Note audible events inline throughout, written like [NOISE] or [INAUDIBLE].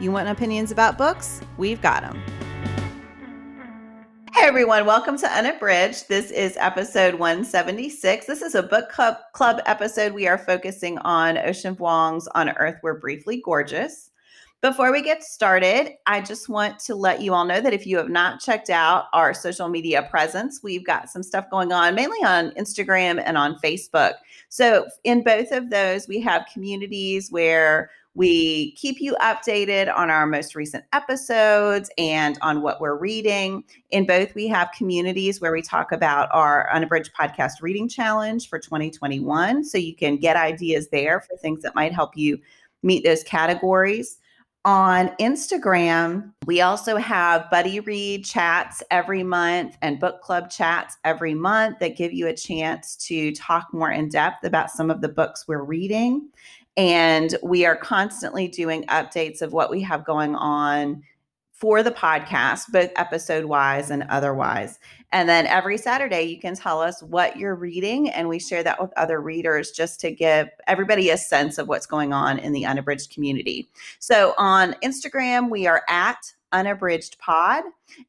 You want opinions about books? We've got them. Hey everyone, welcome to Unabridged. This is episode 176. This is a book club, club episode. We are focusing on Ocean Vuong's On Earth We're Briefly Gorgeous. Before we get started, I just want to let you all know that if you have not checked out our social media presence, we've got some stuff going on, mainly on Instagram and on Facebook. So, in both of those, we have communities where we keep you updated on our most recent episodes and on what we're reading. In both, we have communities where we talk about our Unabridged Podcast Reading Challenge for 2021. So you can get ideas there for things that might help you meet those categories. On Instagram, we also have buddy read chats every month and book club chats every month that give you a chance to talk more in depth about some of the books we're reading. And we are constantly doing updates of what we have going on for the podcast, both episode wise and otherwise. And then every Saturday, you can tell us what you're reading, and we share that with other readers just to give everybody a sense of what's going on in the unabridged community. So on Instagram, we are at unabridged pod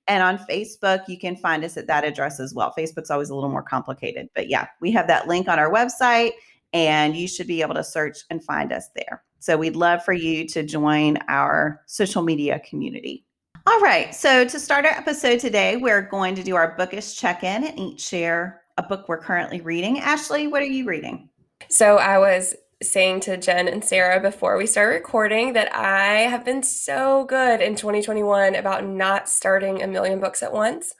and on facebook you can find us at that address as well facebook's always a little more complicated but yeah we have that link on our website and you should be able to search and find us there. So we'd love for you to join our social media community. All right. So to start our episode today, we're going to do our bookish check in and each share a book we're currently reading. Ashley, what are you reading? So I was saying to Jen and Sarah before we start recording that I have been so good in 2021 about not starting a million books at once.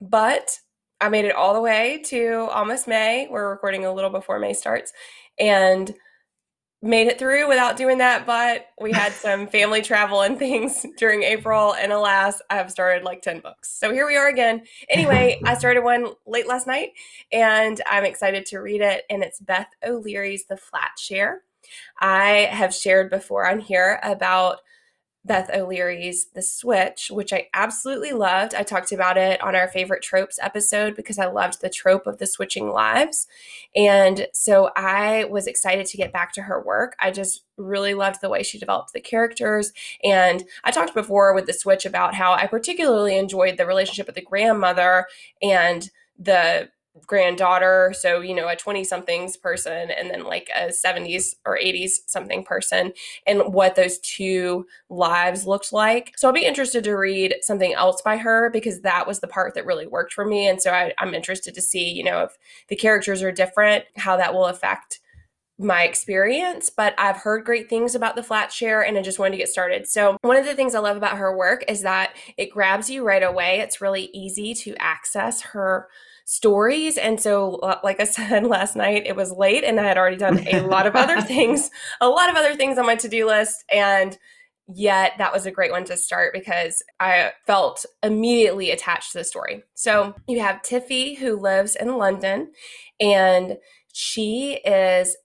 But I made it all the way to almost May. We're recording a little before May starts and made it through without doing that. But we had [LAUGHS] some family travel and things during April. And alas, I have started like 10 books. So here we are again. Anyway, [LAUGHS] I started one late last night and I'm excited to read it. And it's Beth O'Leary's The Flat Share. I have shared before on here about Beth O'Leary's The Switch, which I absolutely loved. I talked about it on our favorite tropes episode because I loved the trope of the switching lives. And so I was excited to get back to her work. I just really loved the way she developed the characters. And I talked before with The Switch about how I particularly enjoyed the relationship with the grandmother and the granddaughter so you know a 20 somethings person and then like a 70s or 80s something person and what those two lives looked like so i'll be interested to read something else by her because that was the part that really worked for me and so I, i'm interested to see you know if the characters are different how that will affect my experience, but I've heard great things about the flat share and I just wanted to get started. So, one of the things I love about her work is that it grabs you right away. It's really easy to access her stories. And so, uh, like I [LAUGHS] said last night, it was late and I had already done a lot of other [LAUGHS] things, a lot of other things on my to do list. And yet, that was a great one to start because I felt immediately attached to the story. So, you have Tiffy, who lives in London, and she is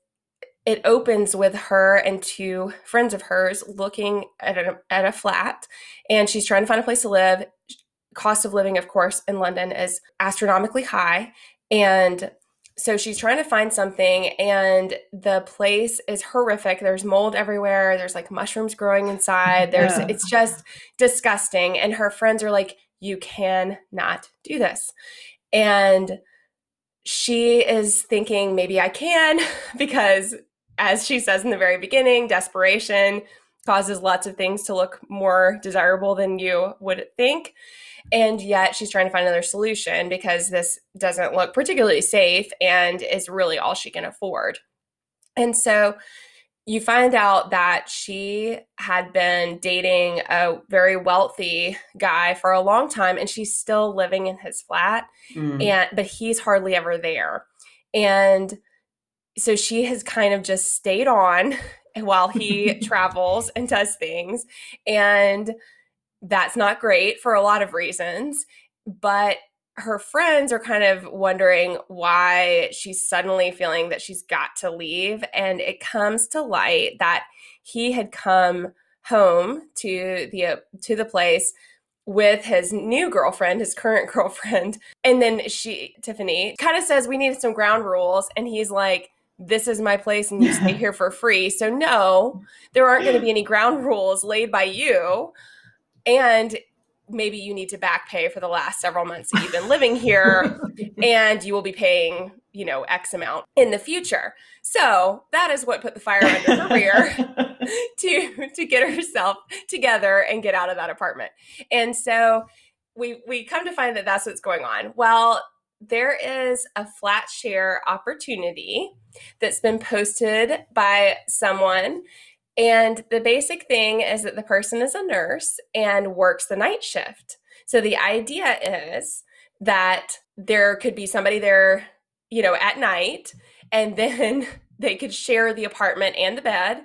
it opens with her and two friends of hers looking at a, at a flat and she's trying to find a place to live cost of living, of course, in London is astronomically high. And so she's trying to find something, and the place is horrific. There's mold everywhere. There's like mushrooms growing inside. There's yeah. it's just disgusting. And her friends are like, "You cannot do this," and she is thinking maybe I can [LAUGHS] because, as she says in the very beginning, desperation causes lots of things to look more desirable than you would think. And yet she's trying to find another solution because this doesn't look particularly safe and is really all she can afford. And so you find out that she had been dating a very wealthy guy for a long time and she's still living in his flat mm. and but he's hardly ever there. And so she has kind of just stayed on [LAUGHS] while he [LAUGHS] travels and does things and that's not great for a lot of reasons. But her friends are kind of wondering why she's suddenly feeling that she's got to leave. And it comes to light that he had come home to the uh, to the place with his new girlfriend, his current [LAUGHS] girlfriend. And then she, Tiffany, kind of says, We need some ground rules. And he's like, This is my place and you stay [LAUGHS] here for free. So, no, there aren't going to be any ground rules laid by you. And maybe you need to back pay for the last several months that you've been living here [LAUGHS] and you will be paying you know x amount in the future. So that is what put the fire under her rear [LAUGHS] [LAUGHS] to to get herself together and get out of that apartment. And so we we come to find that that's what's going on. Well there is a flat share opportunity that's been posted by someone and the basic thing is that the person is a nurse and works the night shift. So the idea is that there could be somebody there, you know, at night, and then [LAUGHS] they could share the apartment and the bed,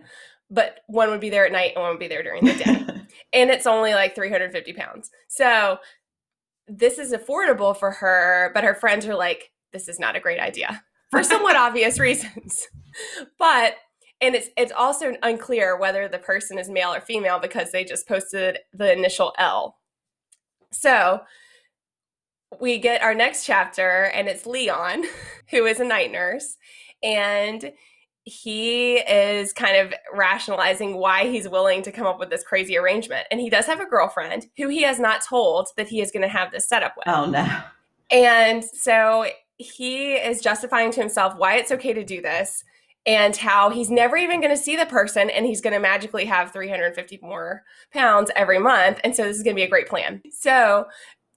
but one would be there at night and one would be there during the day. [LAUGHS] and it's only like 350 pounds. So this is affordable for her, but her friends are like, this is not a great idea for somewhat [LAUGHS] obvious reasons. But and it's it's also unclear whether the person is male or female because they just posted the initial L. So we get our next chapter and it's Leon [LAUGHS] who is a night nurse and he is kind of rationalizing why he's willing to come up with this crazy arrangement and he does have a girlfriend who he has not told that he is going to have this setup with. Oh no. And so he is justifying to himself why it's okay to do this and how he's never even going to see the person and he's going to magically have 350 more pounds every month. And so this is going to be a great plan. So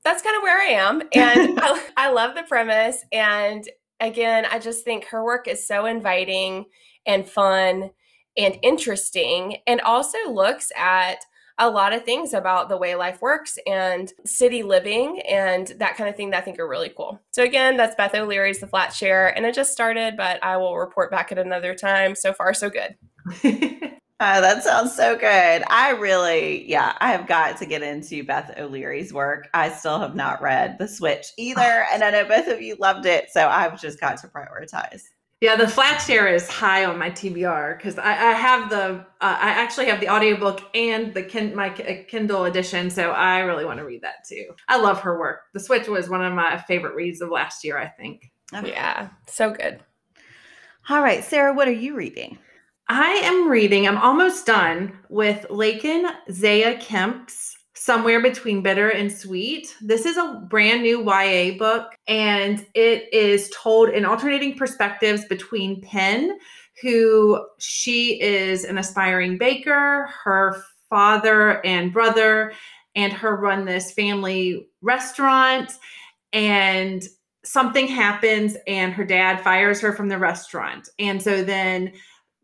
that's kind of where I am. [LAUGHS] And I, I love the premise. And again, I just think her work is so inviting and fun and interesting and also looks at a lot of things about the way life works and city living and that kind of thing that I think are really cool. So again, that's Beth O'Leary's The Flat Share, and it just started, but I will report back at another time. So far, so good. Oh, [LAUGHS] that sounds so good. I really, yeah, I have got to get into Beth O'Leary's work. I still have not read The Switch either. [SIGHS] And I know both of you loved it. So I've just got to prioritize. Yeah, the flat share is high on my TBR because I, I, have the uh, I actually have the audiobook and the kin- my Kindle edition, so I really want to read that too. I love her work. The Switch was one of my favorite reads of last year, I think. Okay. Yeah, so good. All right, Sarah, what are you reading? I am reading. I'm almost done with Laekan Zea Kemp's somewhere between bitter and sweet. This is a brand new YA book, and it is told in alternating perspectives between Penn, who she is an aspiring baker, her father and brother, and her run this family restaurant. And something happens, and her dad fires her from the restaurant. And so then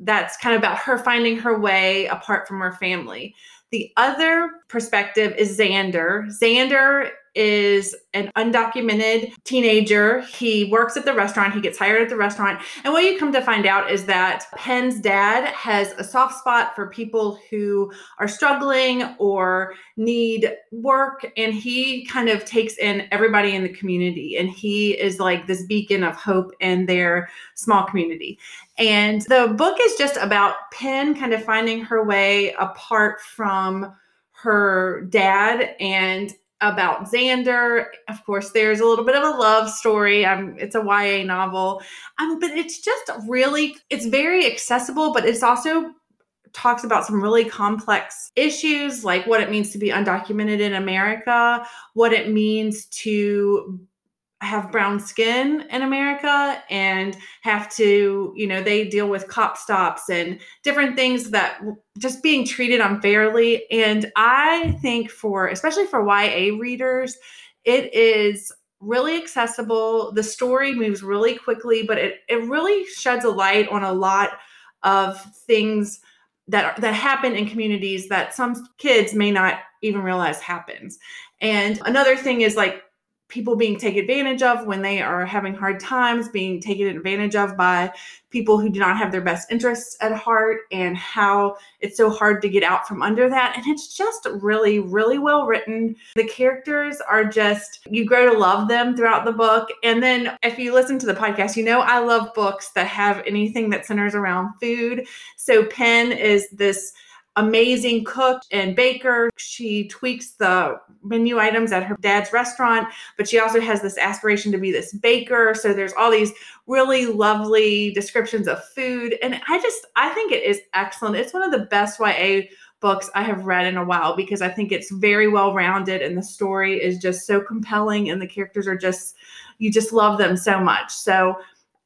that's kind of about her finding her way apart from her family. The other perspective is Xander. Xander is an undocumented teenager. He works at the restaurant. He gets hired at the restaurant. And what you come to find out is that Penn's dad has a soft spot for people who are struggling or need work. And he kind of takes in everybody in the community. And he is like this beacon of hope in their small community. And the book is just about Penn kind of finding her way apart from her dad and about Xander. Of course, there's a little bit of a love story. Um, it's a YA novel, um, but it's just really, it's very accessible, but it's also talks about some really complex issues like what it means to be undocumented in America, what it means to have brown skin in America and have to, you know, they deal with cop stops and different things that just being treated unfairly. And I think for, especially for YA readers, it is really accessible. The story moves really quickly, but it, it really sheds a light on a lot of things that that happen in communities that some kids may not even realize happens. And another thing is like people being taken advantage of when they are having hard times, being taken advantage of by people who do not have their best interests at heart, and how it's so hard to get out from under that. And it's just really, really well written. The characters are just, you grow to love them throughout the book. And then if you listen to the podcast, you know I love books that have anything that centers around food. So Penn is this amazing cook and baker. She tweaks the menu items at her dad's restaurant, but she also has this aspiration to be this baker. So there's all these really lovely descriptions of food. And I just, I think it is excellent. It's one of the best YA books I have read in a while because I think it's very well rounded and the story is just so compelling and the characters are just, you just love them so much. So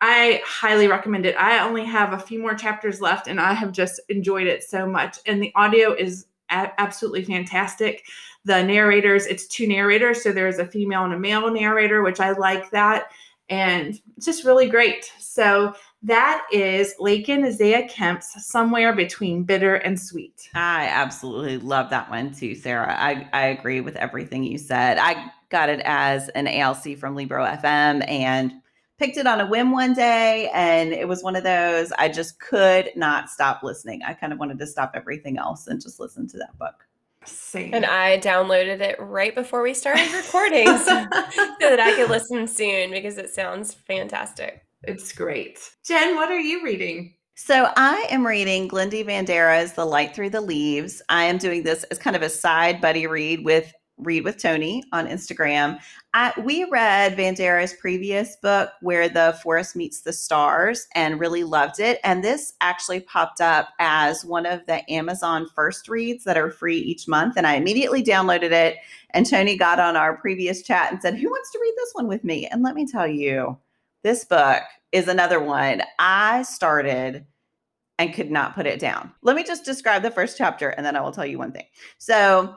I highly recommend it. I only have a few more chapters left and I have just enjoyed it so much. And the audio is a- absolutely fantastic. The narrators, it's two narrators. So there's a female and a male narrator, which I like that. And it's just really great. So that is Laekan Zea Kemp's Somewhere Between Bitter and Sweet. I absolutely love that one too, Sarah. I, I agree with everything you said. I got it as an ALC from Libro FM and picked it on a whim one day and it was one of those I just could not stop listening. I kind of wanted to stop everything else and just listen to that book. Same. And I downloaded it right before we started recording so, [LAUGHS] so that I could listen soon because it sounds fantastic. It's great. Jen, what are you reading? So I am reading Glendy Vanderah's The Light Through the Leaves. I am doing this as kind of a side buddy read with Read with Tony on Instagram. I, we read Vanderah's previous book, Where the Forest Meets the Stars, and really loved it. And this actually popped up as one of the Amazon first reads that are free each month. And I immediately downloaded it. And Tony got on our previous chat and said, Who wants to read this one with me? And let me tell you, this book is another one I started and could not put it down. Let me just describe the first chapter and then I will tell you one thing. So,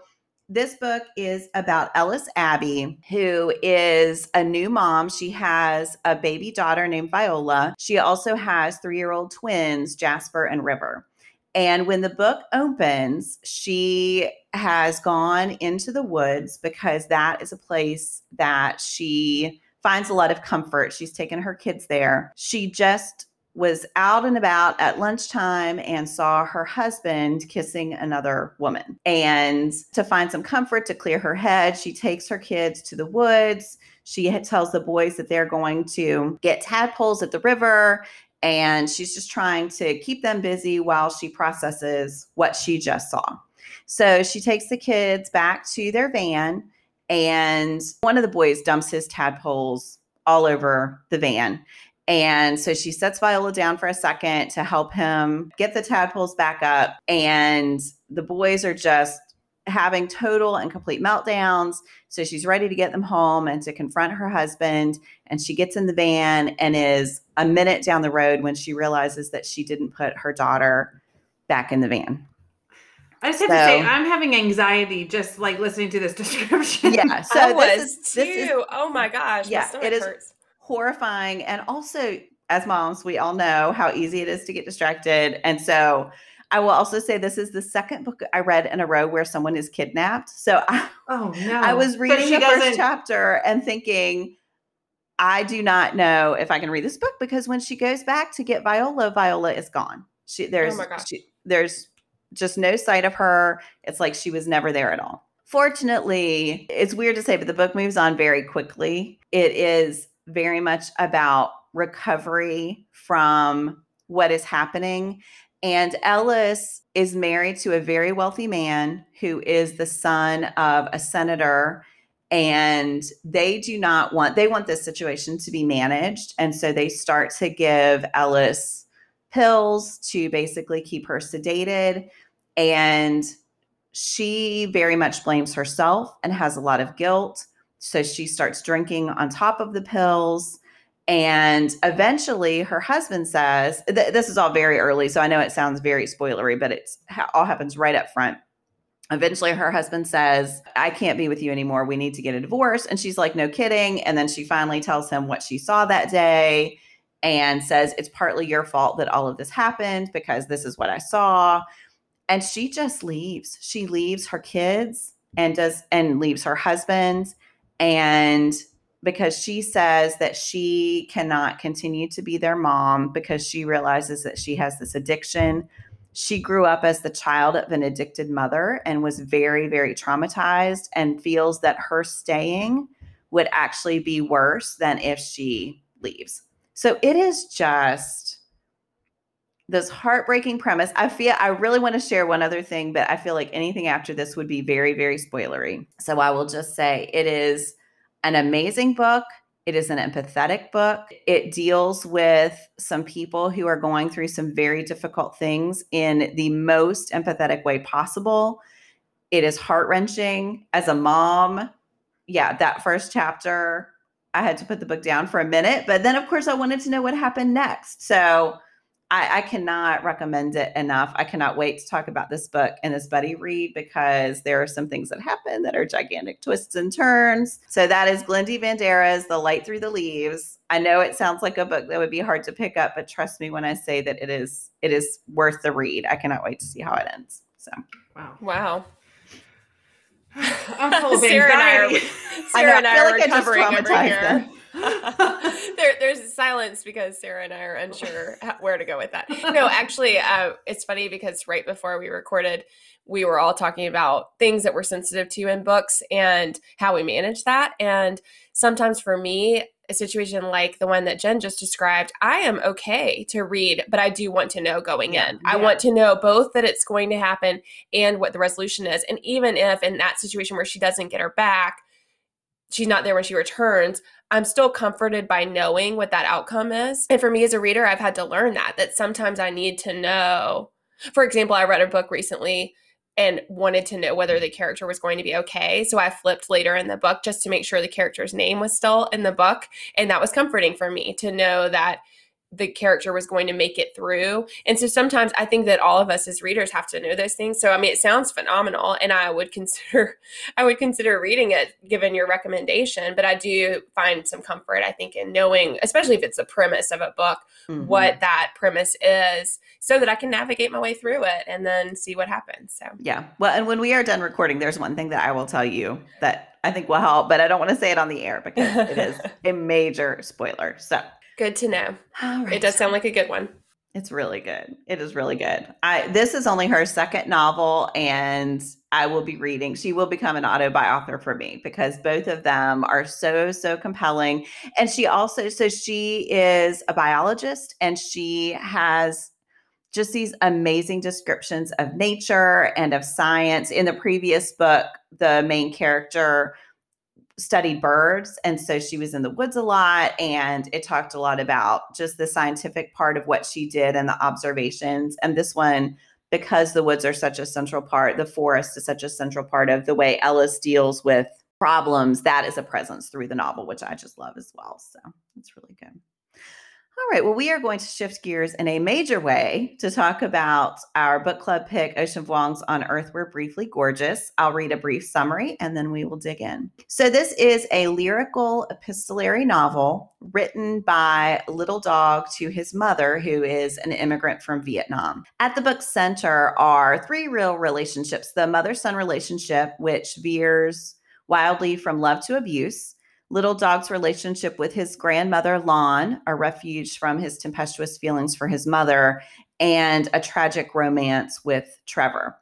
this book is about Ellis Abbey, who is a new mom. She has a baby daughter named Viola. She also has three year old twins, Jasper and River. And when the book opens, she has gone into the woods because that is a place that she finds a lot of comfort. She's taken her kids there. She just was out and about at lunchtime and saw her husband kissing another woman. And to find some comfort to clear her head, she takes her kids to the woods. She tells the boys that they're going to get tadpoles at the river. And she's just trying to keep them busy while she processes what she just saw. So she takes the kids back to their van, and one of the boys dumps his tadpoles all over the van. And so she sets Viola down for a second to help him get the tadpoles back up. And the boys are just having total and complete meltdowns. So she's ready to get them home and to confront her husband. And she gets in the van and is a minute down the road when she realizes that she didn't put her daughter back in the van. I just have so, to say, I'm having anxiety just like listening to this [LAUGHS] description. Yeah, so I was is, too. Is, oh my gosh, yeah, it is. Hurts horrifying. And also, as moms, we all know how easy it is to get distracted. And so, I will also say this is the second book I read in a row where someone is kidnapped. So I, [LAUGHS] oh no, I was reading the first chapter and thinking, I do not know if I can read this book because when she goes back to get Viola, Viola is gone. She there's oh she, there's just no sight of her. It's like she was never there at all. Fortunately, it's weird to say, but the book moves on very quickly. It is very much about recovery from what is happening. And Ellis is married to a very wealthy man who is the son of a senator. And they do not want, they want this situation to be managed. And so they start to give Ellis pills to basically keep her sedated. And she very much blames herself and has a lot of guilt. So she starts drinking on top of the pills. And eventually her husband says, th- This is all very early. So I know it sounds very spoilery, but ha- all happens right up front. Eventually her husband says, I can't be with you anymore. We need to get a divorce. And she's like, No kidding. And then she finally tells him what she saw that day and says, It's partly your fault that all of this happened because this is what I saw. And she just leaves. She leaves her kids and does and leaves her husband and because she says that she cannot continue to be their mom because she realizes that she has this addiction. She grew up as the child of an addicted mother and was very, very traumatized and feels that her staying would actually be worse than if she leaves. So it is just this heartbreaking premise. I feel I really want to share one other thing, but I feel like anything after this would be very, very spoilery. So I will just say it is an amazing book. It is an empathetic book. It deals with some people who are going through some very difficult things in the most empathetic way possible. It is heart wrenching. As a mom, yeah, that first chapter, I had to put the book down for a minute. But then, of course, I wanted to know what happened next. So I, I, cannot recommend it enough. I cannot wait to talk about this book and this buddy read because there are some things that happen that are gigantic twists and turns. So that is Glendy Vanderah's The Light Through the Leaves. I know it sounds like a book that would be hard to pick up, but trust me when I say that it is it is worth the read. I cannot wait to see how it ends. So wow. Wow. [SIGHS] I'm full of [LAUGHS] Sarah and I are, [LAUGHS] Sarah I, know, and I, I are like recovering over here. There, there's silence because Sarah and I are unsure where to go with that. No, actually, uh, it's funny because right before we recorded, we were all talking about things that we're sensitive to in books and how we manage that. And sometimes for me, a situation like the one that Jen just described, I am okay to read, but I do want to know going in. Yeah. I want to know both that it's going to happen and what the resolution is. And even if in that situation where she doesn't get her back, she's not there when she returns, I'm still comforted by knowing what that outcome is. And for me as a reader, I've had to learn that, that sometimes I need to know. For example, I read a book recently and wanted to know whether the character was going to be okay. So I flipped later in the book just to make sure the character's name was still in the book. And that was comforting for me to know that the character was going to make it through. And so sometimes I think that all of us as readers have to know those things. So I mean it sounds phenomenal and I would [LAUGHS] consider I would consider reading it given your recommendation, but I do find some comfort I think in knowing especially if it's the premise of a book mm-hmm. what that premise is so that I can navigate my way through it and then see what happens. So Yeah. Well, and when we are done recording there's one thing that I will tell you that I think will help, but I don't want to say it on the air because it is [LAUGHS] a major spoiler. So Good to know. It does sound like a good one. It's really good. It is really good. I this is only her second novel and I will be reading. She will become an auto-author for me because both of them are so so compelling. And she also so she is a biologist and she has just these amazing descriptions of nature and of science. In the previous book, the main character studied birds and so she was in the woods a lot and it talked a lot about just the scientific part of what she did and the observations and this one because the woods are such a central part the forest is such a central part of the way ellis deals with problems that is a presence through the novel which i just love as well so it's really good all right. Well, we are going to shift gears in a major way to talk about our book club pick, Ocean Vuong's On Earth We're Briefly Gorgeous. I'll read a brief summary and then we will dig in. So, this is a lyrical epistolary novel written by Little Dog to his mother, who is an immigrant from Vietnam. At the book's center are three real relationships the mother son relationship, which veers wildly from love to abuse Little Dog's relationship with his grandmother, Lan, a refuge from his tempestuous feelings for his mother, and a tragic romance with Trevor.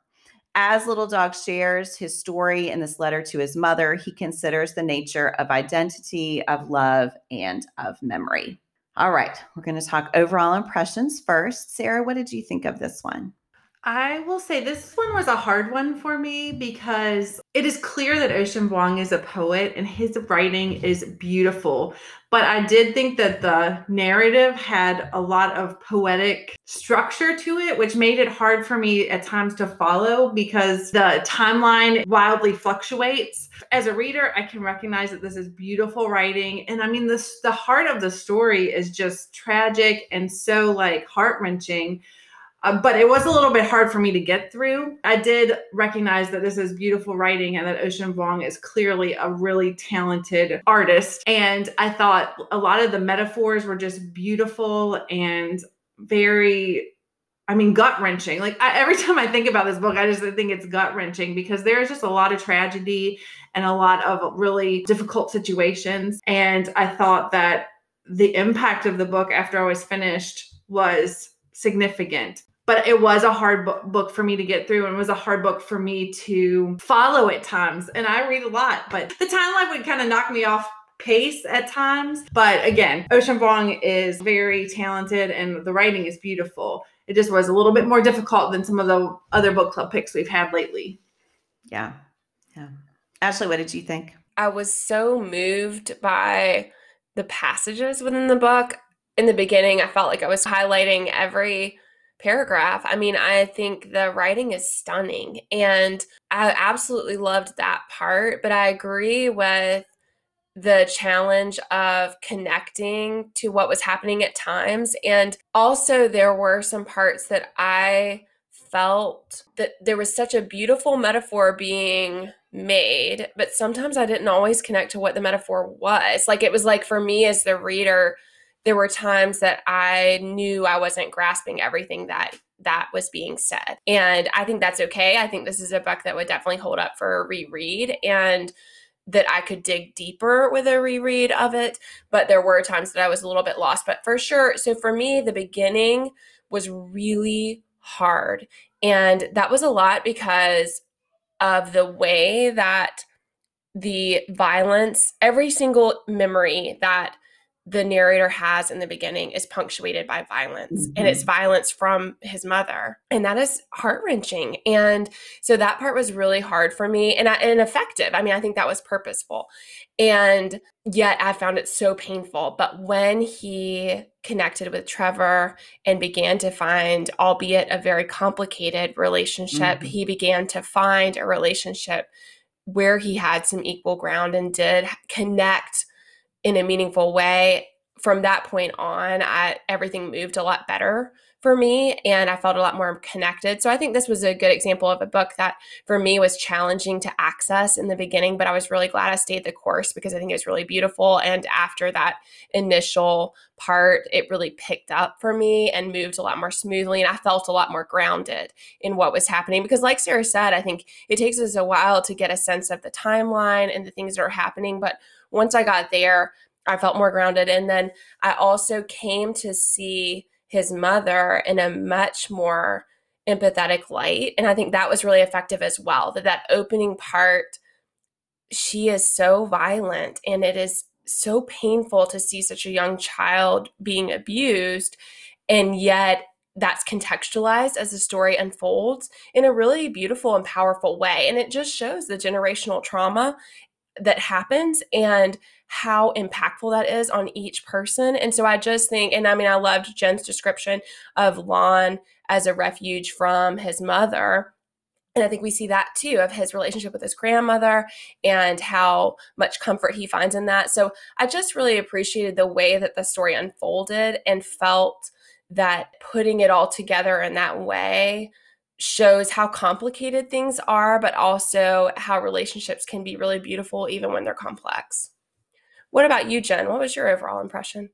As Little Dog shares his story in this letter to his mother, he considers the nature of identity, of love, and of memory. All right, we're going to talk overall impressions first. Sarah, what did you think of this one? I will say this one was a hard one for me because it is clear that Ocean Vuong is a poet and his writing is beautiful. But I did think that the narrative had a lot of poetic structure to it, which made it hard for me at times to follow because the timeline wildly fluctuates. As a reader, I can recognize that this is beautiful writing. And I mean, this the heart of the story is just tragic and so like heart wrenching uh, but it was a little bit hard for me to get through. I did recognize that this is beautiful writing and that Ocean Vuong is clearly a really talented artist. And I thought a lot of the metaphors were just beautiful and very I mean, gut wrenching. Like I, every [LAUGHS] time I think about this book, I just think it's gut wrenching because there's just a lot of tragedy and a lot of really difficult situations. And I thought that the impact of the book after I was finished was significant. But it was a hard book for me to get through, and it was a hard book for me to follow at times. And I read a lot, but the timeline would kind of knock me off pace at times. But again, Ocean Vuong is very talented and the writing is beautiful. It just was a little bit more difficult than some of the other book club picks we've had lately. Yeah. Yeah. Ashley, what did you think? I was so moved by the passages within the book. In the beginning, I felt like I was highlighting every paragraph. I mean, I think the writing is stunning and I absolutely loved that part, but I agree with the challenge of connecting to what was happening at times. And also, there were some parts that I felt that there was such a beautiful metaphor being made, but sometimes I didn't always connect to what the metaphor was. Like, it was like for me as the reader, there were times that I knew I wasn't grasping everything that that was being said. And I think that's okay. I think this is a book that would definitely hold up for a reread. And that I could dig deeper with a reread of it, but there were times that I was a little bit lost. But for sure, so for me, the beginning was really hard. And that was a lot because of the way that the violence, every single memory that the narrator has in the beginning is punctuated by violence mm-hmm. and it's mm-hmm. violence from his mother and that is heart-wrenching and so that part was really hard for me and, and effective i mean i think that was purposeful and yet i found it so painful but when he connected with trevor and began to find albeit a very complicated relationship mm-hmm. he began to find a relationship where he had some equal ground and did connect in a meaningful way. From that point on I, everything moved a lot better for me and i felt a lot more connected. So i think this was a good example of a book that for me was challenging to access in the beginning but i was really glad i stayed the course because i think it was really beautiful. And after that initial part it really picked up for me and moved a lot more smoothly and i felt a lot more grounded in what was happening. Because like sarah said i think it takes us a while to get a sense of the timeline and the things that are happening but once I got there, I felt more grounded. And then I also came to see his mother in a much more empathetic light. And I think that was really effective as well. That that opening part, she is so violent and it is so painful to see such a young child being abused. And yet that's contextualized as the story unfolds in a really beautiful and powerful way. And it just shows the generational trauma that happens and how impactful that is on each person. And so I just think, and I mean, I loved Jen's description of Lan as a refuge from his mother. And I think we see that too of his relationship with his grandmother and how much comfort he finds in that. So I just really appreciated the way that the story unfolded and felt that putting it all together in that way shows how complicated things are, but also how relationships can be really beautiful even when they're complex. What about you, Jen? What was your overall impression?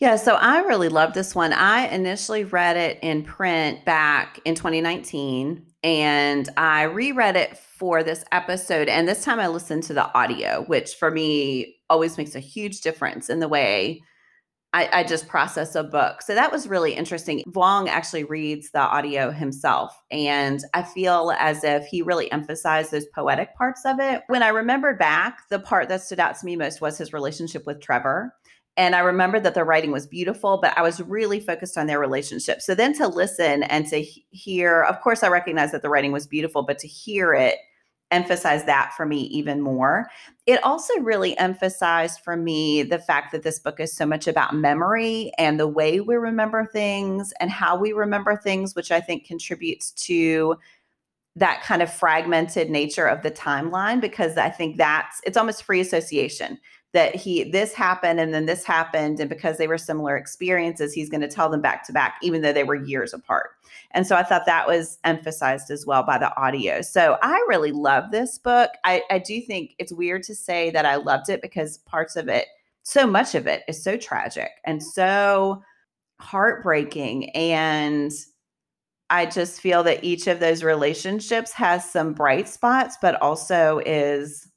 Yeah, so I really love this one. I initially read it in print back in 2019 and I reread it for this episode. And this time I listened to the audio, which for me always makes a huge difference in the way I, I, just process a book. So that was really interesting. Vuong actually reads the audio himself. And I feel as if he really emphasized those poetic parts of it. When I remembered back, the part that stood out to me most was his relationship with Trevor. And I remember that the writing was beautiful, but I was really focused on their relationship. So then to listen and to hear, of course, I recognize that the writing was beautiful, but to hear it emphasize that for me even more. It also really emphasized for me the fact that this book is so much about memory and the way we remember things and how we remember things, which I think contributes to that kind of fragmented nature of the timeline because I think that's it's almost free association that he this happened and then this happened and because they were similar experiences he's going to tell them back to back even though they were years apart. And so i thought that was emphasized as well by the audio. So i really love this book. I, I do think it's weird to say that i loved it because parts of it so much of it is so tragic and so heartbreaking. And I just feel that each of those relationships has some bright spots, but also is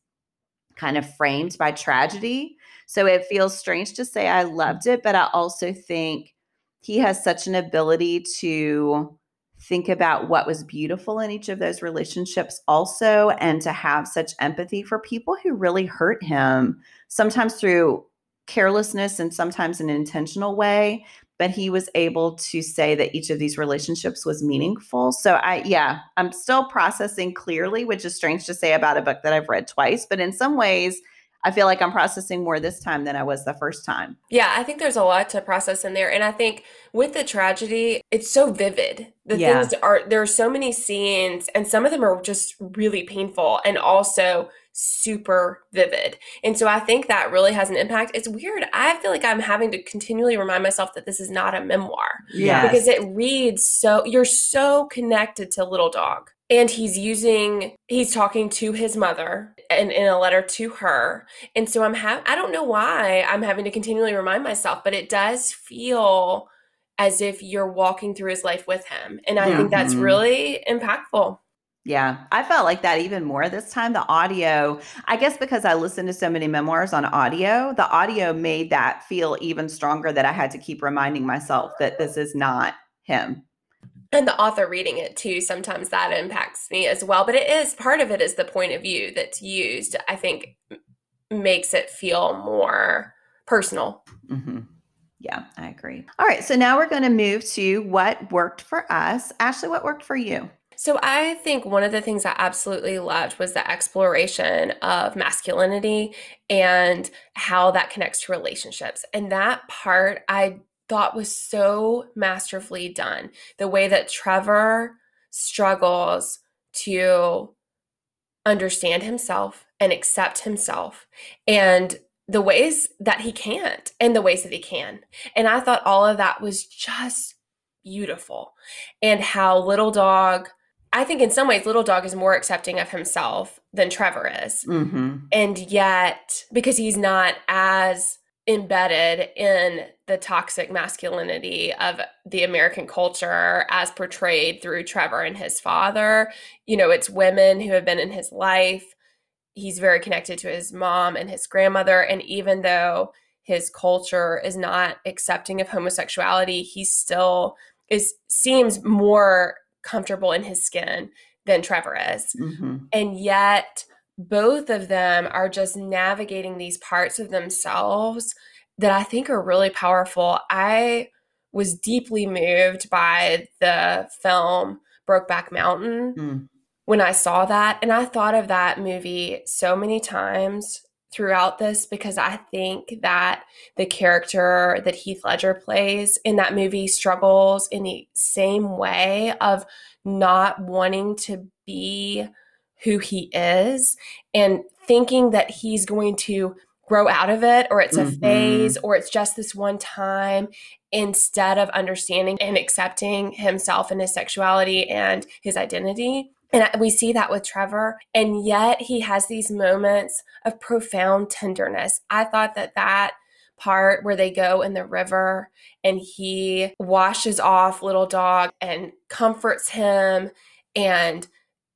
kind of framed by tragedy. So it feels strange to say I mm. loved it, but I also think he has such an ability to think about what was beautiful in each of those relationships also and to have such empathy for people who really hurt him sometimes through carelessness and sometimes an intentional way but he was able to say that each of these relationships was meaningful so i yeah i'm still processing clearly which is strange to say about a book that i've read twice but in some ways I feel like I'm processing more this time than I was the first time. Yeah, I think there's a lot to process in there. And I think with the tragedy, it's so vivid. The Yeah. things are, there are so many scenes, and some of them are just really painful and also super vivid. And so I think that really has an impact. It's weird. I feel like I'm having to continually remind myself that this is not a memoir Yeah. because it reads so, you're so connected to Little Dog. And he's using, he's talking to his mother and in a letter to her. And so I'm ha- I don't know why I'm having to continually remind myself, but it does feel as if you're walking through his life with him. And I think that's Mhm. really impactful. Yeah, I felt like that even more this time. The audio, I guess because I listened to so many memoirs on audio, the audio made that feel even stronger that I had to keep reminding myself that this is not him. And the author reading it too, sometimes that impacts me as well. But it is part of it is the point of view that's used, I think makes it feel more personal. hmm Yeah, I agree. All right, so now we're going to move to what worked for us. Ashley, what worked for you? So I think one of the things I absolutely loved was the exploration of masculinity and how that connects to relationships. And that part I thought was so masterfully done. The way that Trevor struggles to understand himself and accept himself and the ways that he can't and the ways that he can. And I thought all of that was just beautiful. And how Little Dog, I think in some ways, Little Dog is more accepting of himself than Trevor is. hmm And yet, because he's not as embedded in the toxic masculinity of the American culture as portrayed through Trevor and his father, you know, it's women who have been in his life. He's very connected to his mom and his grandmother. And even though his culture is not accepting of homosexuality, he still is seems more comfortable in his skin than Trevor is. hmm And yet, both of them are just navigating these parts of themselves that I think are really powerful. I was deeply moved by the film Brokeback Mountain Mm. when I saw that. And I thought of that movie so many times throughout this because I think that the character that Heath Ledger plays in that movie struggles in the same way of not wanting to be who he is and thinking that he's going to grow out of it or it's a Mhm. phase or it's just this one time instead of understanding and accepting himself and his sexuality and his identity. And we see that with Trevor. And yet he has these moments of profound tenderness. I thought that that part where they go in the river and he washes off little dog and comforts him and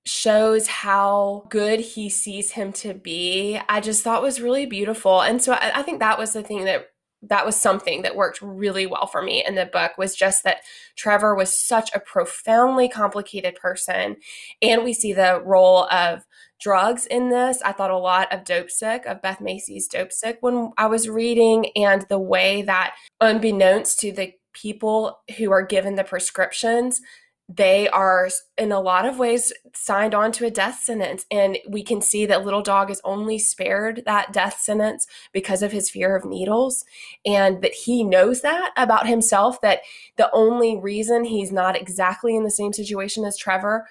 shows how good he sees him to be i just thought was really beautiful and so I, I think that was the thing that that was something that worked really well for me in the book was just that trevor was such a profoundly complicated person. And we see the role of drugs in this. I thought a lot of Dopesick of beth macy's Dopesick when i was reading and the way that unbeknownst to the people who are given the prescriptions they are in a lot of ways signed on to a death sentence and we can see that little dog is only spared that death sentence because of his fear of needles and that he knows that about himself that the only reason he's not exactly in the same situation as Trevor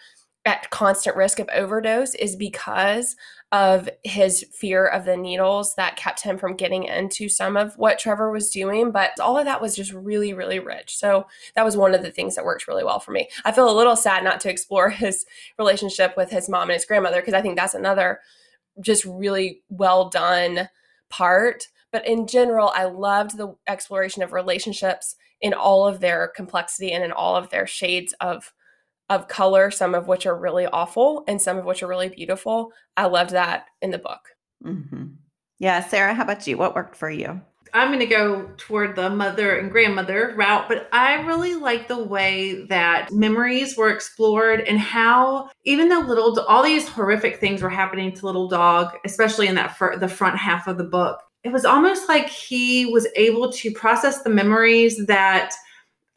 at constant risk of overdose is because of his fear of the needles that kept him from getting into some of what Trevor was doing but all of that was just really really rich so that was one of the things that worked really well for me. I feel a little sad not to explore [LAUGHS] his relationship with his mom and his grandmother because I think that's another just really well done part. But in general, I loved the exploration of relationships in all of their complexity and in all of their shades of of color, some of which are really awful and some of which are really beautiful. I loved that in the book. Mm-hmm. Yeah, Sarah, how about you? What worked for you? I'm going to go toward the mother and grandmother route, but I really like the way that memories were explored and how even though little all these horrific things were happening to little dog, especially in that fir- the front half of the book, it was almost like he was able to process the memories that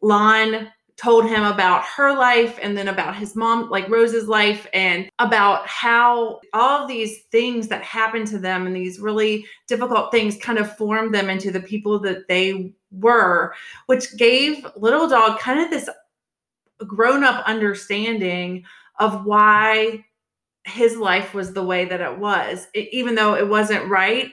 Lan told him about her life and then about his mom, like Rose's life, and about how all these things that happened to them and these really difficult things kind of formed them into the people that they were, which gave Little Dog kind of this grown up understanding of why his life was the way that it was, it, even though it wasn't right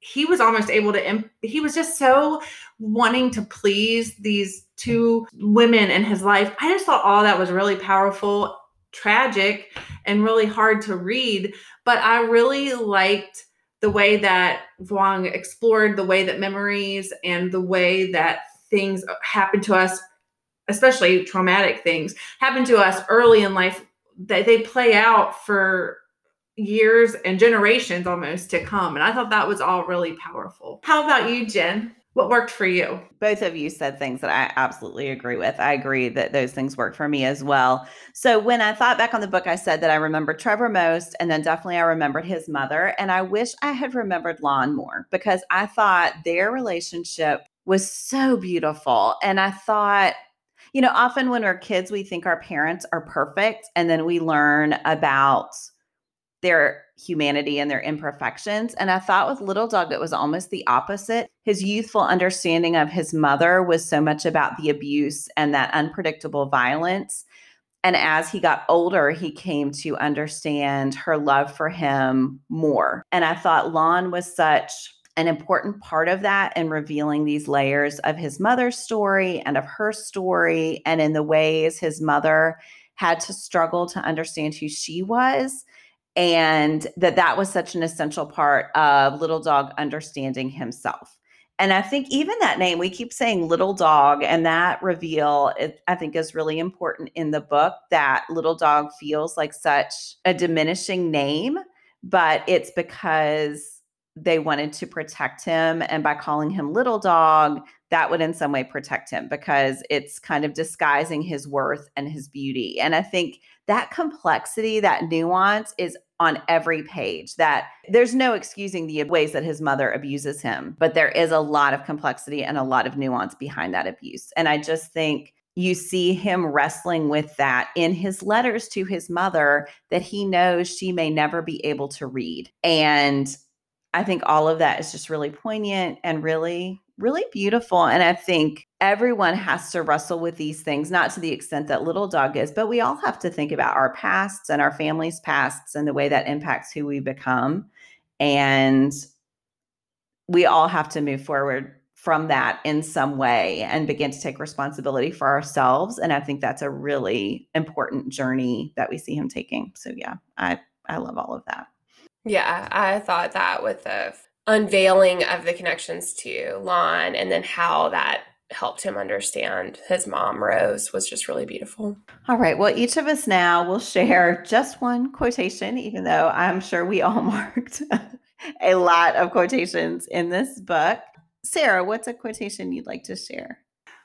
he was almost able to he was just so wanting to please these two women in his life i just thought all that was really powerful tragic and really hard to read but i really liked the way that Vuong explored the way that memories and the way that things happen to us especially traumatic things happen to us early in life that they play out for years and generations almost to come. And I thought that was all really powerful. How about you, Jen? What worked for you? Both of you said things that I absolutely agree with. I agree that those things work for me as well. So when I thought back on the book, I said that I remember Trevor most, and then definitely I remembered his mother. And I wish I had remembered Lan more because I thought their relationship was so beautiful. And I thought, you know, often when we're kids, we think our parents are perfect, and then we learn about their humanity and their imperfections. And I thought with Little Dog, it was almost the opposite. His youthful understanding of his mother was so much about the abuse and that unpredictable violence. And as he got older, he came to understand her love for him more. And I thought Lan was such an important part of that in revealing these layers of his mother's story and of her story, and in the ways his mother had to struggle to understand who she was and that that was such an essential part of little dog understanding himself. And i think even that name we keep saying little dog and that reveal it, i think is really important in the book that little dog feels like such a diminishing name but it's because they wanted to protect him and by calling him little dog that would in some way protect him because it's kind of disguising his worth and his beauty. And i think that complexity, that nuance is on every page that there's no excusing the ways that his mother abuses him, but there is a lot of complexity and a lot of nuance behind that abuse. And I just think you see him wrestling with that in his letters to his mother that he knows she may never be able to read. And I think all of that is just really poignant and really really beautiful. And I think everyone has to wrestle with these things, not to the extent that Little Dog is, but we all have to think about our pasts and our family's pasts and the way that impacts who we become. And we all have to move forward from that in some way and begin to take responsibility for ourselves. And I think that's a really important journey that we see him taking. So yeah, I I love all of that. Yeah, I thought that with the unveiling of the connections to Lan and then how that helped him understand his mom, Rose, was just really beautiful. All right. Well, each of us now will share just one quotation, even though I'm sure we all [LAUGHS] marked a lot of quotations in this book. Sarah, what's a quotation you'd like to share?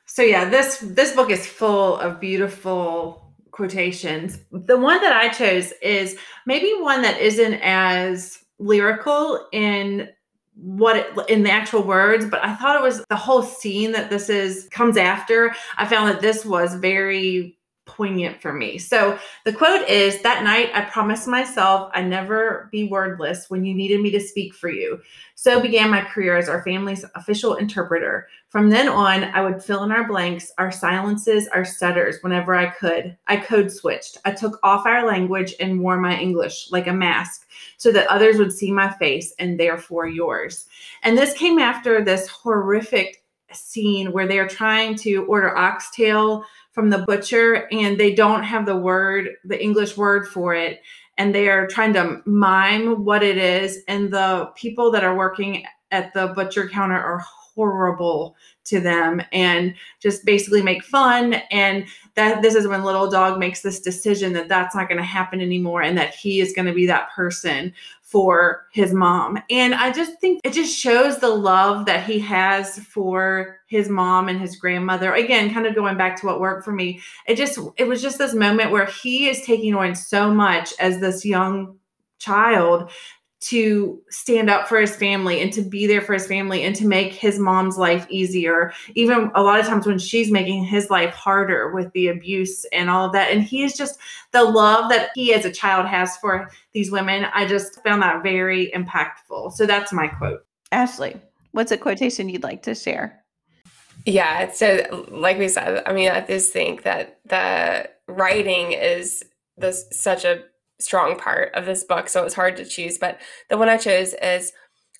So yeah, this this book is full of beautiful quotations. The one that I chose is maybe one that isn't as lyrical in what it, in the actual words but i thought it was the whole scene that this is comes after. I found that this was very poignant for me. So the quote is that night i promised myself i'd never be wordless when you needed me to speak for you. So began my career as our family's official interpreter. From then on i would fill in our blanks our silences our stutters whenever i could. I code switched. I took off our language and wore my english like a mask so that others would see my face and therefore yours. And this came after this horrific scene where they're trying to order oxtail from the butcher and they don't have the word, the English word for it. And they are trying to mime what it is. And the people that are working at the butcher counter are horrible to them and just basically make fun. And that this is when little dog makes this decision that that's not going to happen anymore and that he is going to be that person for his mom. And i just think it just shows the love that he has for his mom and his grandmother. Again kind of going back to what worked for me it just it was just this moment where he is taking on so much as this young child to stand up for his family and to be there for his family and to make his mom's life easier. Even a lot of times when she's making his life harder with the abuse and all of that. And he is just the love that he as a child has for these women i just found that very impactful. So that's my quote. Ashley what's a quotation you'd like to share? Yeah so like we said i mean i just think that the writing is this such a strong part of this book, so it was hard to choose. But the one I chose is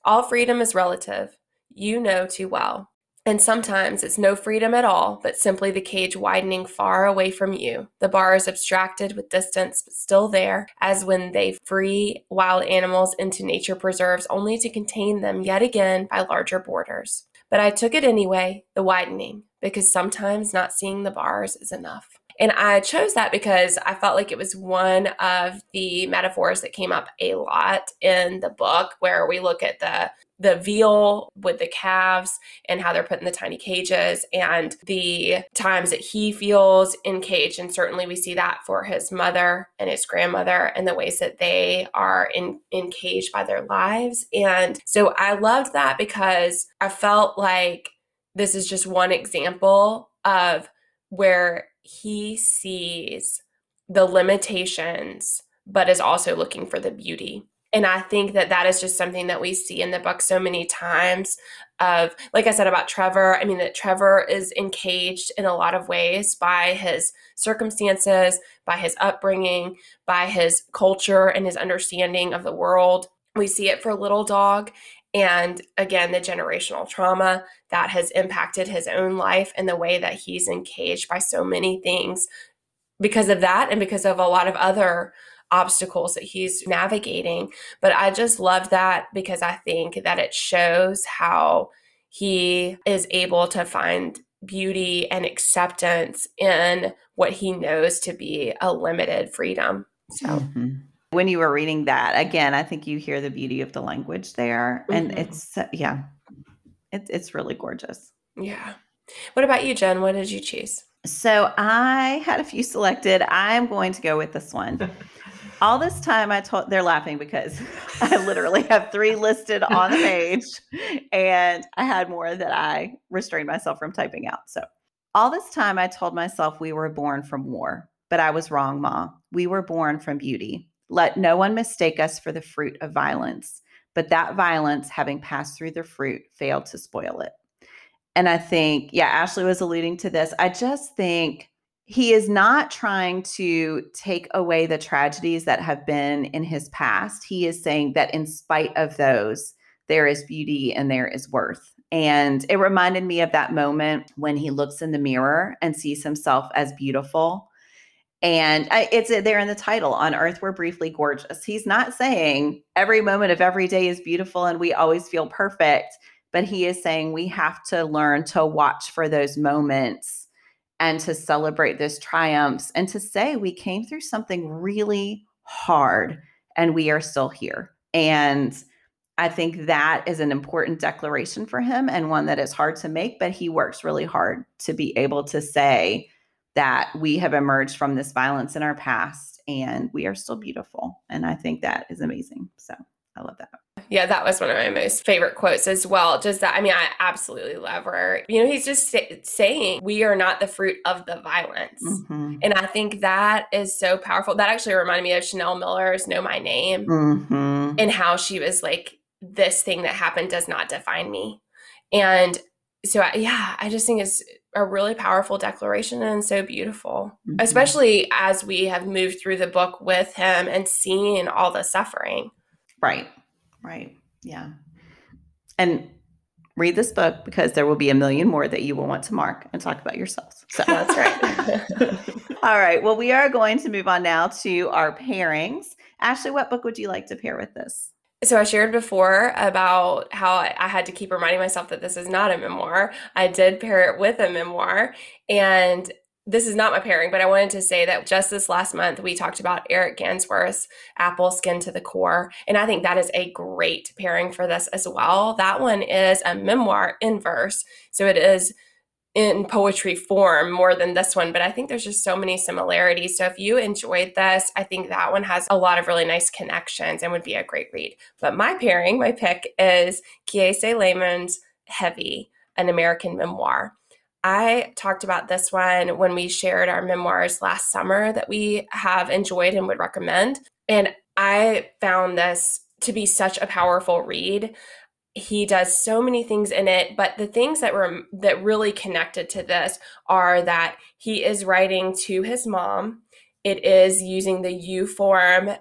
All freedom is relative. You know too well. And sometimes it's no freedom at all, but simply the cage widening far away from you. The bars abstracted with distance, but still there, as when they free wild animals into nature preserves, only to contain them yet again by larger borders. But I took it anyway, the widening, because sometimes not seeing the bars is enough. And I chose that because I felt like it was one of the metaphors that came up a lot in the book where we look at the the veal with the calves and how they're put in the tiny cages and the times that he feels encaged and certainly we see that for his mother and his grandmother and the ways that they are in encaged by their lives. And so i loved that because i felt like this is just one example of where he sees the limitations, but is also looking for the beauty. And I think that that is just something that we see in the book so many times of like I said about Trevor, I mean that Trevor is encaged in a lot of ways by his circumstances, by his upbringing, by his culture and his understanding of the world. We see it for Little Dog and again the generational trauma that has impacted his own life and the way that he's encaged by so many things because of that and because of a lot of other obstacles that he's navigating. But i just love that because i think that it shows how he is able to find beauty and acceptance in what he knows to be a limited freedom. So mm-hmm when you were reading that again i think you hear the beauty of the language there and mm-hmm. it's yeah it, it's really gorgeous. Yeah. What about you jen? What did you choose? So i had a few selected. I'm going to go with this one. All this time i told they're laughing because [LAUGHS] i literally have three listed on the page and i had more that i restrained myself from typing out. So all this time i told myself we were born from war but i was wrong ma. We were born from beauty let no one mistake us for the fruit of violence, but that violence, having passed through the fruit, failed to spoil it. And I think, yeah, Ashley was alluding to this. I just think he is not trying to take away the tragedies that have been in his past. He is saying that in spite of those, there is beauty and there is worth. And it reminded me of that moment when he looks in the mirror and sees himself as beautiful and it's uh, there in the title on earth we're briefly gorgeous. He's not saying every moment of every day is beautiful and we always feel perfect but he is saying we have to learn to watch for those moments and to celebrate those triumphs and to say we came through something really hard and we are still here. And I think that is an important declaration for him and one that is hard to make, but he works really hard to be able to say, that we have emerged from this violence in our past and we are still beautiful. And I think that is amazing. So I love that. Yeah, that was one of my most favorite quotes as well. Just that, I mean, I absolutely love her. You know, he's just say, saying, We are not the fruit of the violence. Mm-hmm. And I think that is so powerful. That actually reminded me of Chanel Miller's Know My Name mm-hmm. and how she was like, This thing that happened does not define me. And so, yeah, I just think it's a really powerful declaration and so beautiful, mm-hmm. especially as we have moved through the book with him and seen all the suffering. Right, right. Yeah. And read this book because there will be a million more that you will want to mark and talk about yourselves. So [LAUGHS] that's right. [LAUGHS] all right. Well, we are going to move on now to our pairings. Ashley, what book would you like to pair with this? So I shared before about how I had to keep reminding myself that this is not a memoir. I did pair it with a memoir. And this is not my pairing, but I wanted to say that just this last month, we talked about Eric Gansworth's Apple Skin to the Core. And I think that is a great pairing for this as well. That one is a memoir in verse. So it is in poetry form more than this one, but I think there's just so many similarities. So if you enjoyed this, I think that one has a lot of really nice connections and would be a great read. But my pairing, my pick is Kiese Laymon's Heavy, an American memoir. I talked about this one when we shared our memoirs last summer that we have enjoyed and would recommend. And I found this to be such a powerful read he does so many things in it but the things that were that really connected to this are that he is writing to his mom. It is using the you form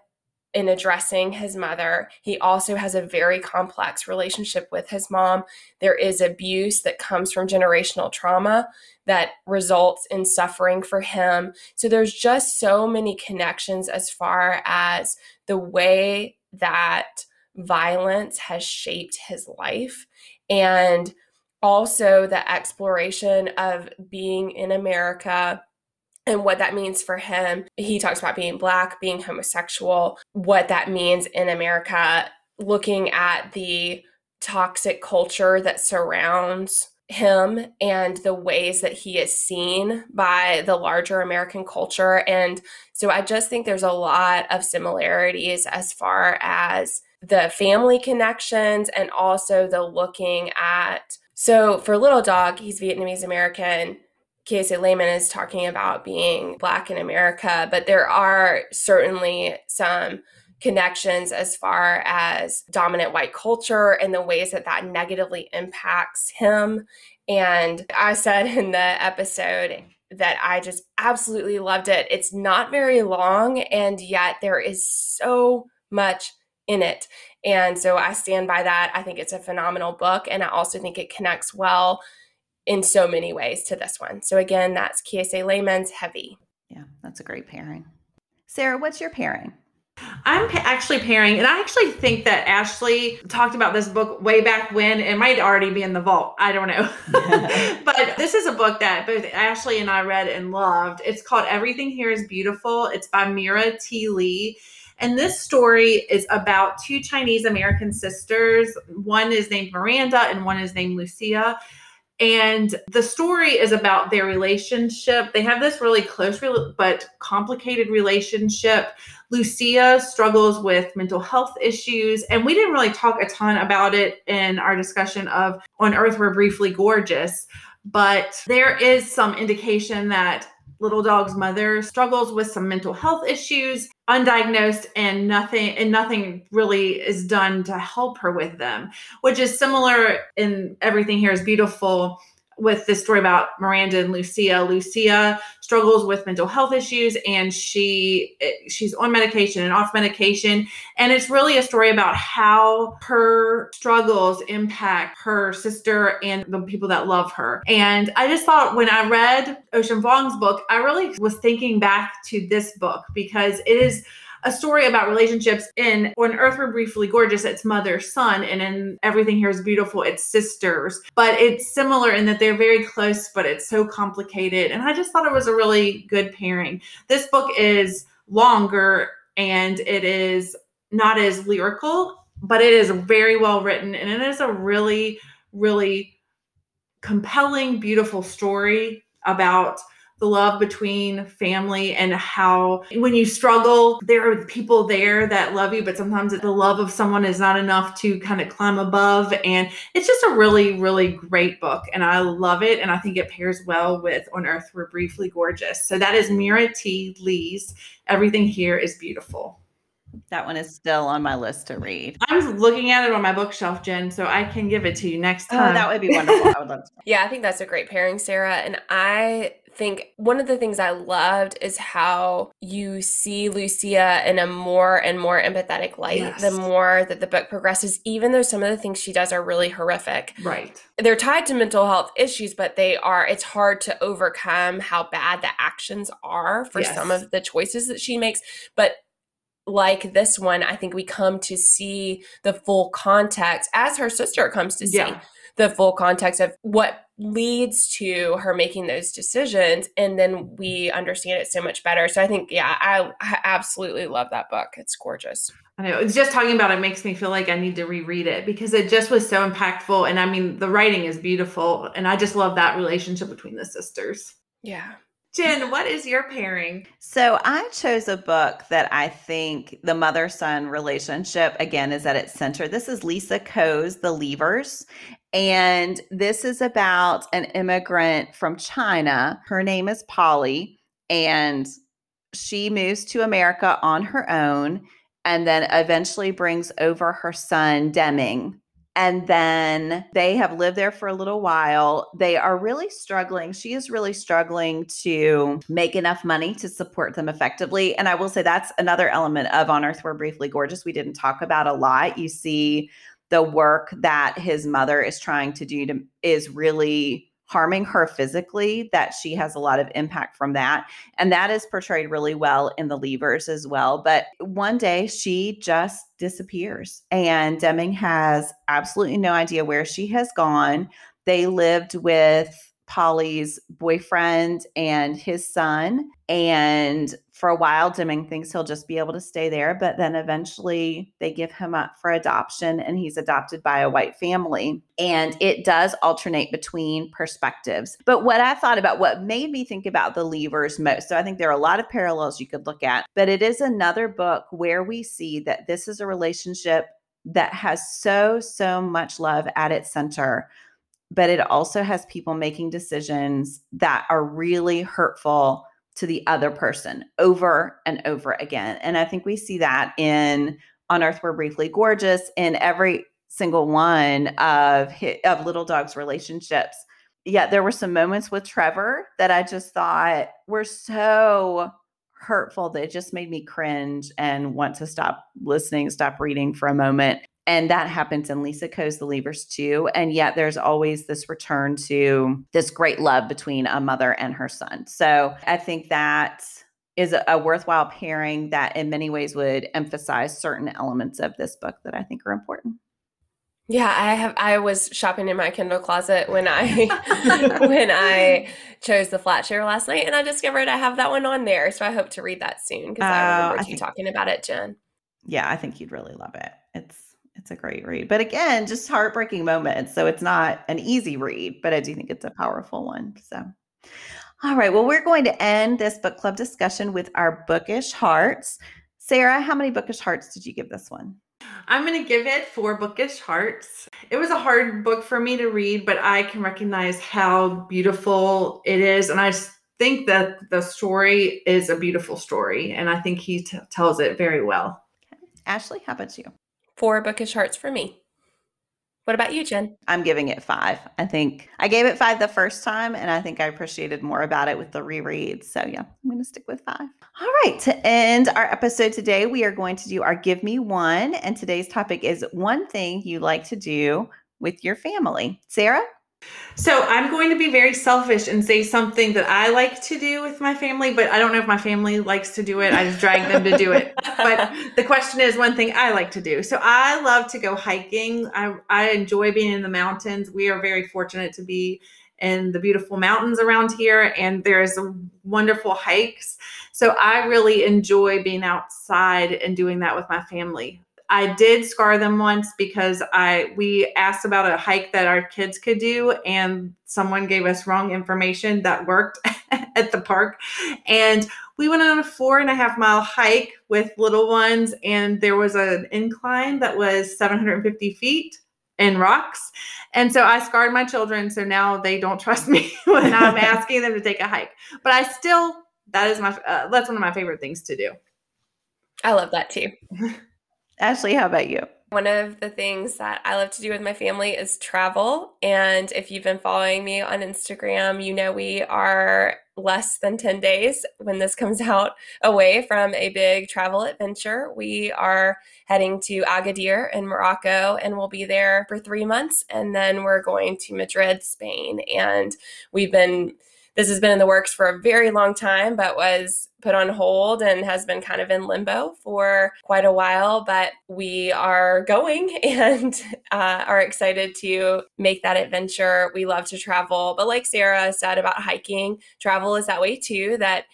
in addressing his mother. He also has a very complex relationship with his mom. There is abuse that comes from generational trauma that results in suffering for him. So there's just so many connections as far as the way that violence has shaped his life and also the exploration of being in America and what that means for him. He talks about being black, being homosexual, what that means in America, looking at the toxic culture that surrounds him and the ways that he is seen by the larger American culture. And so I just think there's a lot of similarities as far as the family connections and also the looking at so for little dog he's vietnamese american Kiese Laymon is talking about being black in america but there are certainly some connections as far as dominant white culture and the ways that that negatively impacts him and i said in the episode that I just absolutely loved it. It's not very long, and yet there is so much in it. And so I stand by that. I think it's a phenomenal book. And I also think it connects well in so many ways to this one. So again, that's Kiese Laymon's Heavy. Yeah, that's a great pairing. Sarah, what's your pairing? I'm pa- actually pairing, and I actually think that Ashley talked about this book way back when. It might already be in the vault. I don't know. [LAUGHS] [LAUGHS] but this is a book that both Ashley and I read and loved. It's called Everything Here is Beautiful. It's by Mira T. Lee. And this story is about two Chinese American sisters. One is named Miranda and one is named Lucia. And the story is about their relationship. They have this really close but complicated relationship. Lucia struggles with mental health issues, and we didn't really talk a ton about it in our discussion of On Earth We're Briefly Gorgeous. But there is some indication that little dog's mother struggles with some mental health issues undiagnosed and nothing and nothing really is done to help her with them which is similar in everything here is beautiful with this story about Miranda and Lucia. Lucia struggles with mental health issues and she she's on medication and off medication and it's really a story about how her struggles impact her sister and the people that love her. And I just thought when I read Ocean Vuong's book, I really was thinking back to this book because it is a story about relationships in when Earth We're Briefly Gorgeous, it's mother son, and in Everything Here is Beautiful, it's sisters. But it's similar in that they're very close, but it's so complicated. And I just thought it was a really good pairing. This book is longer and it is not as lyrical, but it is very well written and it is a really, really compelling, beautiful story about the love between family and how when you struggle, there are people there that love you, but sometimes the love of someone is not enough to kind of climb above. And it's just a really, really great book. And I love it. And I think it pairs well with On Earth We're Briefly Gorgeous. So that is Mira T. Lee's Everything Here is Beautiful. That one is still on my list to read. I'm looking at it on my bookshelf, Jen, so I can give it to you next time. Oh, that would be wonderful. I would love to. [LAUGHS] yeah, I think that's a great pairing, Sarah. And I think one of the things I loved is how you see Lucia in a more and more empathetic light yes. the more that the book progresses, even though some of the things she does are really horrific. Right. They're tied to mental health issues, but they are, it's hard to overcome how bad the actions are for yes. some of the choices that she makes. But like this one, I think we come to see the full context as her sister comes to see Yeah. the full context of what leads to her making those decisions. And then we understand it so much better. So I think, yeah, I, I absolutely love that book. It's gorgeous. I know. It's just talking about it makes me feel like I need to reread it because it just was so impactful. And I mean, the writing is beautiful. And I just love that relationship between the sisters. Yeah. Jen, what is your pairing? So I chose a book that I think the mother son relationship, again, is at its center. This is Lisa Ko's The Leavers. And this is about an immigrant from China. Her name is Polly. And she moves to America on her own and then eventually brings over her son, Deming. And then they have lived there for a little while. They are really struggling. She is really struggling to make enough money to support them effectively. And I will say that's another element of On Earth We're Briefly Gorgeous we didn't talk about a lot. You see the work that his mother is trying to do to is really harming her physically that she has a lot of impact from that and that is portrayed really well in the leavers as well but one day she just disappears and deming has absolutely no idea where she has gone they lived with Polly's boyfriend and his son. And for a while, Deming thinks he'll just be able to stay there. But then eventually they give him up for adoption and he's adopted by a white family. And it does alternate between perspectives. But what I thought about what made me think about the leavers most, so I think there are a lot of parallels you could look at, but it is another book where we see that this is a relationship that has so, so much love at its center but it also has people making decisions that are really hurtful to the other person over and over again. And I think we see that in On Earth We're Briefly Gorgeous in every single one of of Little Dog's relationships. Yeah, there were some moments with Trevor that I just thought were so hurtful that it just made me cringe and want to stop listening, stop reading for a moment. And that happens in Lisa Ko's The Leavers too. And yet there's always this return to this great love between a mother and her son. So I think that is a, a worthwhile pairing that in many ways would emphasize certain elements of this book that I think are important. Yeah, I have I was shopping in my Kindle closet when I [LAUGHS] [LAUGHS] when I chose the flat share last night and I discovered I have that one on there. So I hope to read that soon because I Oh, remember I you think- talking about it, Jen. Yeah, I think you'd really love it. It's it's a great read. But again, just heartbreaking moments. So it's not an easy read, but I do think it's a powerful one. So all right. Well, we're going to end this book club discussion with our bookish hearts. Sarah, how many bookish hearts did you give this one? I'm going to give it four bookish hearts. It was a hard book for me to read, but I can recognize how beautiful it is. And I think that the story is a beautiful story. And I think he t- tells it very well. Ashley, how about you? Four bookish hearts for me. What about you, Jen? I'm giving it five. I think I gave it five the first time, and I think I appreciated more about it with the rereads. So, yeah, I'm going to stick with five. All right. To end our episode today, we are going to do our Give Me One. And today's topic is one thing you like to do with your family. Sarah? So I'm going to be very selfish and say something that I like to do with my family, but I don't know if my family likes to do it. I just drag them to do it. But the question is one thing I like to do. So I love to go hiking. I, I enjoy being in the mountains. We are very fortunate to be in the beautiful mountains around here, and there's wonderful hikes. So I really enjoy being outside and doing that with my family. I did scar them once because I we asked about a hike that our kids could do and someone gave us wrong information that worked [LAUGHS] at the park. And we went on a four and a half mile hike with little ones, and there was an incline that was 750 feet in rocks. And so I scarred my children. So now they don't trust me [LAUGHS] when I'm [LAUGHS] asking them to take a hike. But I still, that is my, uh, that's one of my favorite things to do. I love that too. Ashley, how about you? One of the things that I love to do with my family is travel. And if you've been following me on Instagram, you know we are less than 10 days when this [LAUGHS] comes out away from a big travel adventure. We are heading to Agadir in Morocco and we'll be there for three months. And then we're going to Madrid, Spain. And we've been this has been in the works for a very long time, but was put on hold and has been kind of in limbo for quite a while. But we are going [LAUGHS] and uh, are excited to make that adventure. We love to travel, but like Sarah said about hiking, travel is that way too. That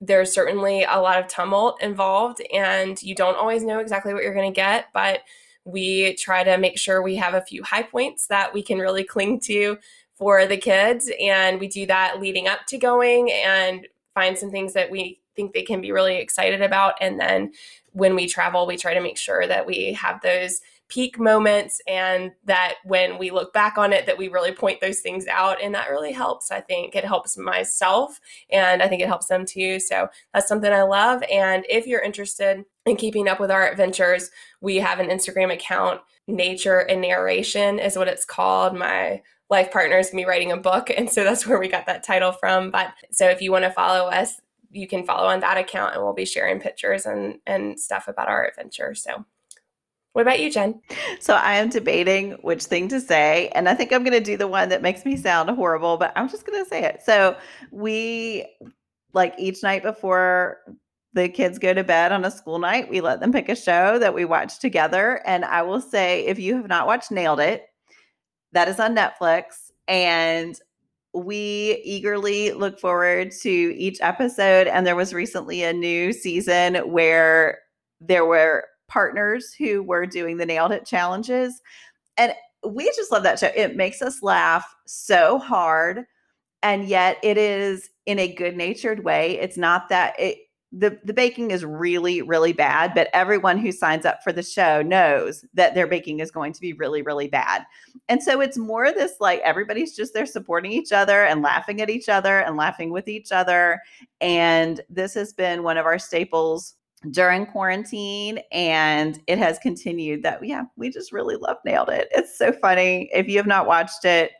there's certainly a lot of tumult involved, and you don't always know exactly what you're going to get, but we try to make sure we have a few high points that we can really cling to for the kids. And we do that leading up to going and find some things that we think they can be really excited about. And then when we travel, we try to make sure that we have those peak moments and that when we look back on it that we really point those things out. And that really helps i think. It helps myself and i think it helps them too. So that's something i love. And if you're interested in keeping up with our adventures we have an instagram account nature and narration is what it's called. My life partner is going writing a book. And so that's where we got that title from. But so if you want to follow us you can follow on that account and we'll be sharing pictures and and stuff about our adventure so what about you, Jen? So I am debating which thing to say, and I think I'm going to do the one that makes me sound horrible, but I'm just going to say it. So we like each night before the kids go to bed on a school night, we let them pick a show that we watch together. And I will say, if you have not watched Nailed It, that is on Netflix. And we eagerly look forward to each episode. And there was recently a new season where there were partners who were doing the Nailed It challenges. And we just love that show. It makes us laugh so hard. And yet it is in a good natured way. It's not that it, the, the baking is really, really bad, but everyone who signs up for the show knows that their baking is going to be really, really bad. And so it's more of this like everybody's just there supporting each other and laughing at each other and laughing with each other. And this has been one of our staples during quarantine and it has continued that yeah we just really love nailed it it's so funny if you have not watched it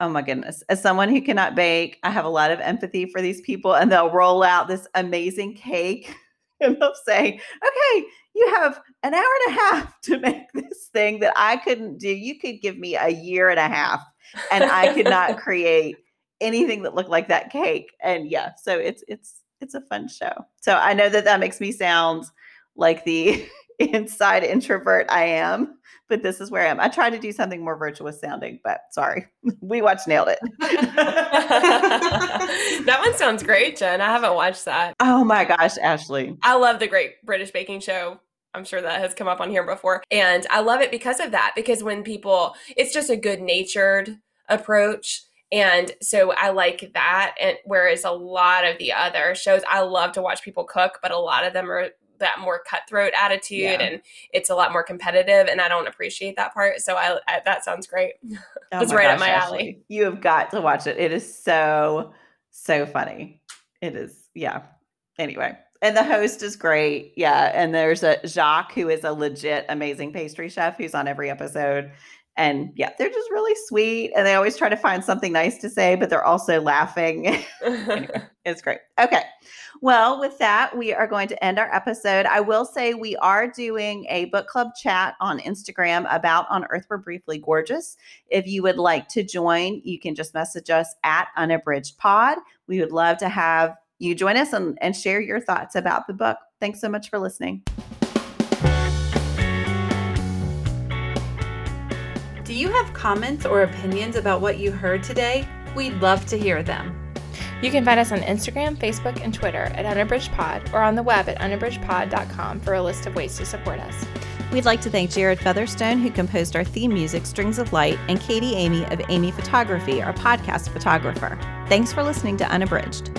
oh my goodness as someone who cannot bake i have a lot of empathy for these people and they'll roll out this amazing cake [LAUGHS] and they'll say okay you have an hour and a half to make this thing that i couldn't do you could give me a year and a half and i could not [LAUGHS] create anything that looked like that cake and yeah so it's it's it's a fun show. So I know that that makes me sound like the inside introvert I am, but this is where I am. I try to do something more virtuous sounding, but sorry. [LAUGHS] We watched Nailed It. [LAUGHS] that one sounds great, Jen. I haven't watched that. Oh my gosh, Ashley. I love the Great British Baking Show. I'm sure that has come up on here before. And I love it because of that, because when people, it's just a good natured approach and so I like that. And whereas a lot of the other shows, I love to watch people cook, but a lot of them are that more cutthroat attitude yeah. and it's a lot more competitive and I don't appreciate that part. So I, I that sounds great. Oh That's right gosh, up my Ashley. alley. You have got to watch it. It is so so funny. It is yeah. Anyway, and the host is great. Yeah, and there's a Jacques who is a legit amazing pastry chef who's on every episode. And yeah, they're just really sweet. And they always try to find something nice to say, but they're also laughing. [LAUGHS] anyway, [LAUGHS] it's great. Okay. Well, with that, we are going to end our episode. I will say we are doing a book club chat on Instagram about On Earth We're Briefly Gorgeous. If you would like to join, you can just message us at Unabridged Pod. We would love to have you join us and, and share your thoughts about the book. Thanks so much for listening. Do you have comments or opinions about what you heard today? We'd love to hear them. You can find us on Instagram, Facebook, and Twitter at UnabridgedPod or on the web at unabridgedpod.com for a list of ways to support us. We'd like to thank Jared Featherstone, who composed our theme music, Strings of Light, and Katie Amy of Amy Photography, our podcast photographer. Thanks for listening to Unabridged.